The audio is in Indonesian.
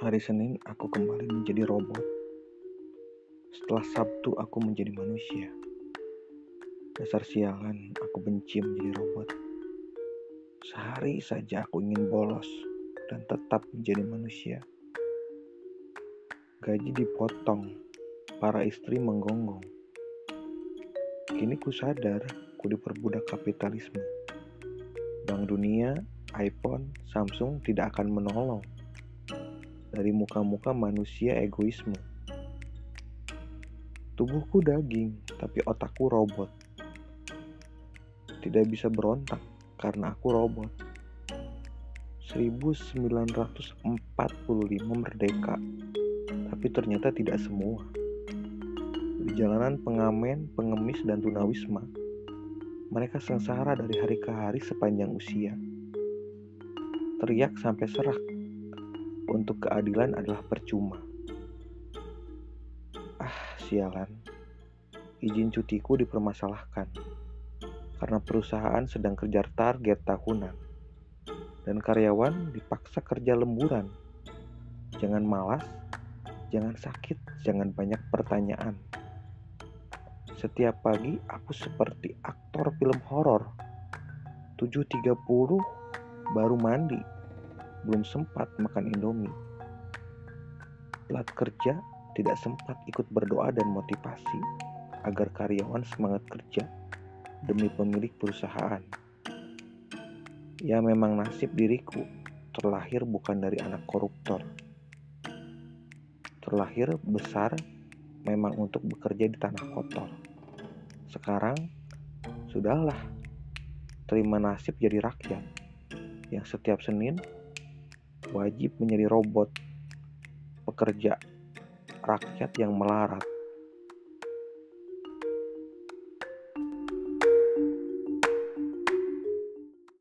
Hari Senin aku kembali menjadi robot. Setelah Sabtu aku menjadi manusia. Dasar sialan, aku benci menjadi robot. Sehari saja aku ingin bolos dan tetap menjadi manusia. Gaji dipotong, para istri menggonggong. Kini ku sadar ku diperbudak kapitalisme. Bank Dunia, iPhone, Samsung tidak akan menolong dari muka-muka manusia egoisme. Tubuhku daging, tapi otakku robot. Tidak bisa berontak karena aku robot. 1945 merdeka, tapi ternyata tidak semua. Di jalanan pengamen, pengemis, dan tunawisma, mereka sengsara dari hari ke hari sepanjang usia. Teriak sampai serak, untuk keadilan adalah percuma. Ah, sialan. Izin cutiku dipermasalahkan karena perusahaan sedang kejar target tahunan dan karyawan dipaksa kerja lemburan. Jangan malas, jangan sakit, jangan banyak pertanyaan. Setiap pagi aku seperti aktor film horor. 7.30 baru mandi, belum sempat makan indomie. Telat kerja, tidak sempat ikut berdoa dan motivasi agar karyawan semangat kerja demi pemilik perusahaan. Ya memang nasib diriku terlahir bukan dari anak koruptor. Terlahir besar memang untuk bekerja di tanah kotor. Sekarang sudahlah terima nasib jadi rakyat yang setiap Senin wajib menjadi robot pekerja rakyat yang melarat.